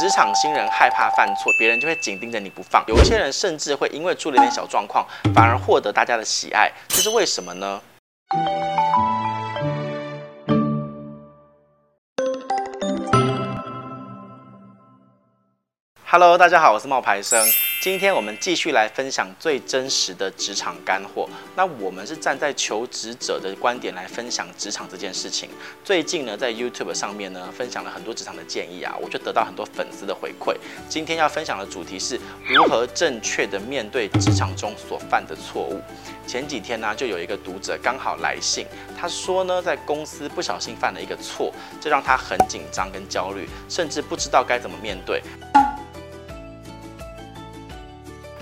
职场新人害怕犯错，别人就会紧盯着你不放。有一些人甚至会因为出了一点小状况，反而获得大家的喜爱，这是为什么呢？Hello，大家好，我是冒牌生。今天我们继续来分享最真实的职场干货。那我们是站在求职者的观点来分享职场这件事情。最近呢，在 YouTube 上面呢，分享了很多职场的建议啊，我就得到很多粉丝的回馈。今天要分享的主题是如何正确的面对职场中所犯的错误。前几天呢，就有一个读者刚好来信，他说呢，在公司不小心犯了一个错，这让他很紧张跟焦虑，甚至不知道该怎么面对。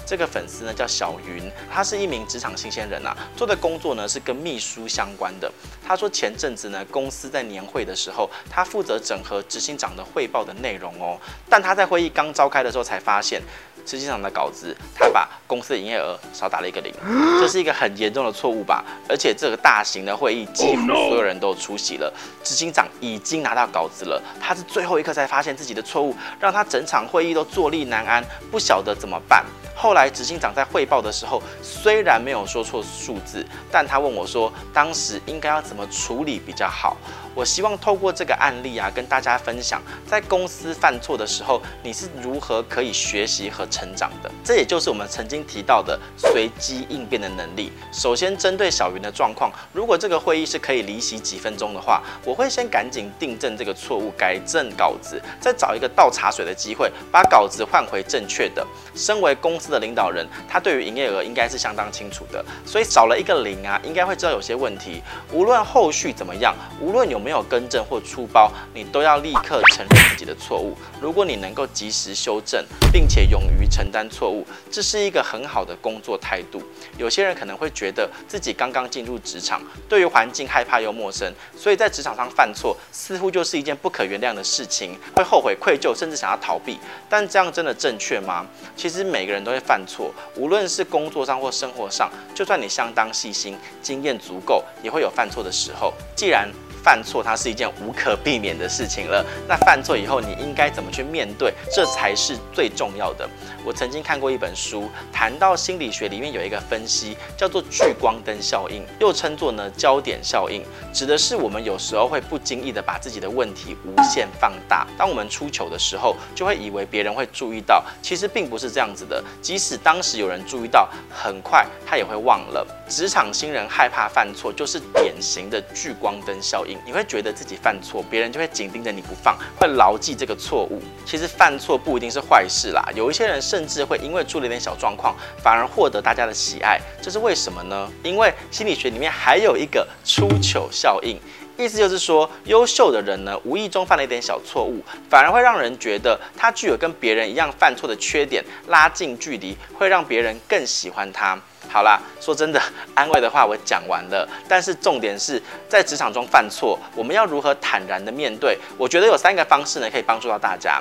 这个粉丝呢叫小云，他是一名职场新鲜人啊，做的工作呢是跟秘书相关的。他说前阵子呢，公司在年会的时候，他负责整合执行长的汇报的内容哦。但他在会议刚召开的时候才发现，执行长的稿子他把公司的营业额少打了一个零，这是一个很严重的错误吧？而且这个大型的会议几乎所有人都出席了，执行长已经拿到稿子了，他是最后一刻才发现自己的错误，让他整场会议都坐立难安，不晓得怎么办。后来执行长在汇报的时候，虽然没有说错数字，但他问我说，当时应该要怎么处理比较好？我希望透过这个案例啊，跟大家分享，在公司犯错的时候，你是如何可以学习和成长的。这也就是我们曾经提到的随机应变的能力。首先，针对小云的状况，如果这个会议是可以离席几分钟的话，我会先赶紧订正这个错误，改正稿子，再找一个倒茶水的机会，把稿子换回正确的。身为公司的领导人，他对于营业额应该是相当清楚的，所以少了一个零啊，应该会知道有些问题。无论后续怎么样，无论有没有更正或出包，你都要立刻承认自己的错误。如果你能够及时修正，并且勇于承担错误，这是一个很好的工作态度。有些人可能会觉得自己刚刚进入职场，对于环境害怕又陌生，所以在职场上犯错似乎就是一件不可原谅的事情，会后悔愧疚，甚至想要逃避。但这样真的正确吗？其实每个人都犯错，无论是工作上或生活上，就算你相当细心、经验足够，也会有犯错的时候。既然犯错，它是一件无可避免的事情了。那犯错以后，你应该怎么去面对？这才是最重要的。我曾经看过一本书，谈到心理学里面有一个分析，叫做聚光灯效应，又称作呢焦点效应，指的是我们有时候会不经意的把自己的问题无限放大。当我们出糗的时候，就会以为别人会注意到，其实并不是这样子的。即使当时有人注意到，很快他也会忘了。职场新人害怕犯错，就是典型的聚光灯效应你会觉得自己犯错，别人就会紧盯着你不放，会牢记这个错误。其实犯错不一定是坏事啦，有一些人甚至会因为出了点小状况，反而获得大家的喜爱。这是为什么呢？因为心理学里面还有一个出糗效应，意思就是说，优秀的人呢，无意中犯了一点小错误，反而会让人觉得他具有跟别人一样犯错的缺点，拉近距离，会让别人更喜欢他。好啦，说真的，安慰的话我讲完了。但是重点是在职场中犯错，我们要如何坦然的面对？我觉得有三个方式呢，可以帮助到大家。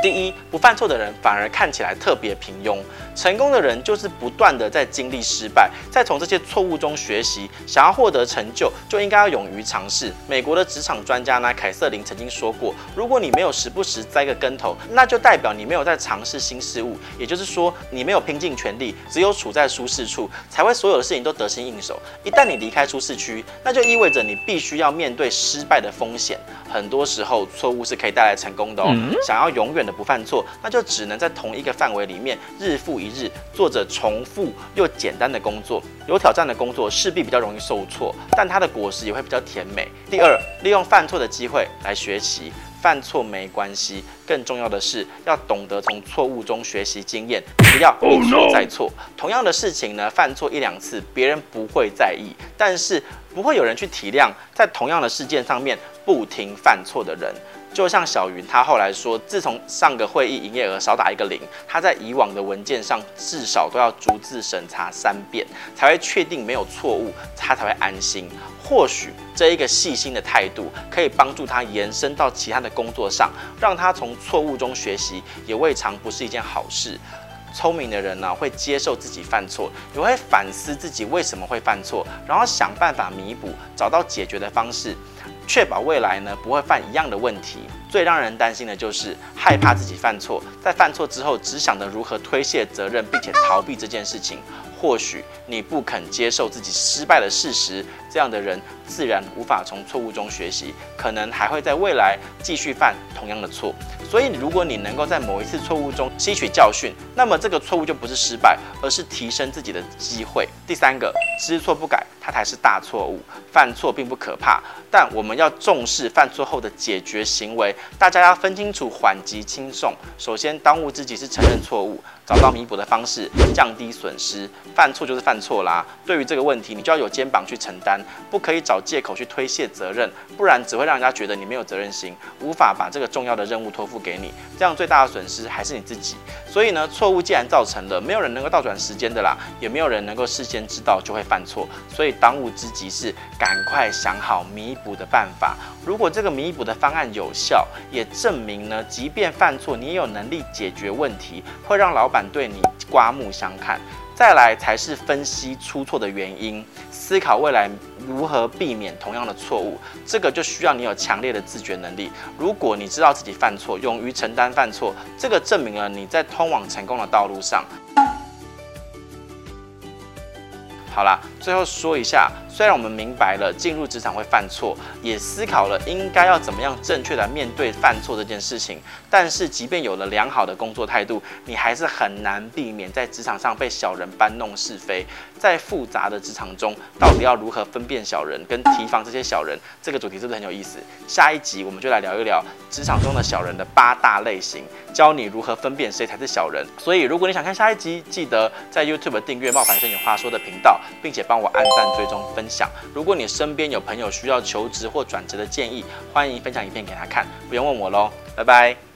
第一，不犯错的人反而看起来特别平庸。成功的人就是不断的在经历失败，再从这些错误中学习。想要获得成就，就应该要勇于尝试。美国的职场专家呢，凯瑟琳曾经说过：如果你没有时不时栽个跟头，那就代表你没有在尝试新事物。也就是说，你没有拼尽全力，只有处在舒适处，才会所有的事情都得心应手。一旦你离开舒适区，那就意味着你必须要面对失败的风险。很多时候，错误是可以带来成功的哦。想要永远的不犯错，那就只能在同一个范围里面日复一日做着重复又简单的工作。有挑战的工作势必比较容易受挫，但它的果实也会比较甜美。第二，利用犯错的机会来学习。犯错没关系，更重要的是要懂得从错误中学习经验，不要一错再错。同样的事情呢，犯错一两次，别人不会在意，但是不会有人去体谅在同样的事件上面不停犯错的人。就像小云，他后来说，自从上个会议营业额少打一个零，他在以往的文件上至少都要逐字审查三遍，才会确定没有错误，他才会安心。或许这一个细心的态度，可以帮助他延伸到其他的工作上，让他从错误中学习，也未尝不是一件好事。聪明的人呢，会接受自己犯错，也会反思自己为什么会犯错，然后想办法弥补，找到解决的方式。确保未来呢不会犯一样的问题。最让人担心的就是害怕自己犯错，在犯错之后只想着如何推卸责任，并且逃避这件事情。或许你不肯接受自己失败的事实，这样的人自然无法从错误中学习，可能还会在未来继续犯同样的错。所以，如果你能够在某一次错误中吸取教训，那么这个错误就不是失败，而是提升自己的机会。第三个，知错不改，它才是大错误。犯错并不可怕，但我们要重视犯错后的解决行为。大家要分清楚缓急轻重。首先，当务之急是承认错误。找到弥补的方式，降低损失。犯错就是犯错啦。对于这个问题，你就要有肩膀去承担，不可以找借口去推卸责任，不然只会让人家觉得你没有责任心，无法把这个重要的任务托付给你。这样最大的损失还是你自己。所以呢，错误既然造成了，没有人能够倒转时间的啦，也没有人能够事先知道就会犯错。所以当务之急是赶快想好弥补的办法。如果这个弥补的方案有效，也证明呢，即便犯错，你也有能力解决问题，会让老板对你刮目相看。再来才是分析出错的原因，思考未来如何避免同样的错误。这个就需要你有强烈的自觉能力。如果你知道自己犯错，勇于承担犯错，这个证明了你在通往成功的道路上。好啦，最后说一下。虽然我们明白了进入职场会犯错，也思考了应该要怎么样正确的面对犯错这件事情，但是即便有了良好的工作态度，你还是很难避免在职场上被小人搬弄是非。在复杂的职场中，到底要如何分辨小人跟提防这些小人？这个主题是不是很有意思？下一集我们就来聊一聊职场中的小人的八大类型，教你如何分辨谁才是小人。所以，如果你想看下一集，记得在 YouTube 订阅“冒牌生有话说”的频道，并且帮我按赞、追踪、分。享。如果你身边有朋友需要求职或转职的建议，欢迎分享影片给他看。不用问我喽，拜拜。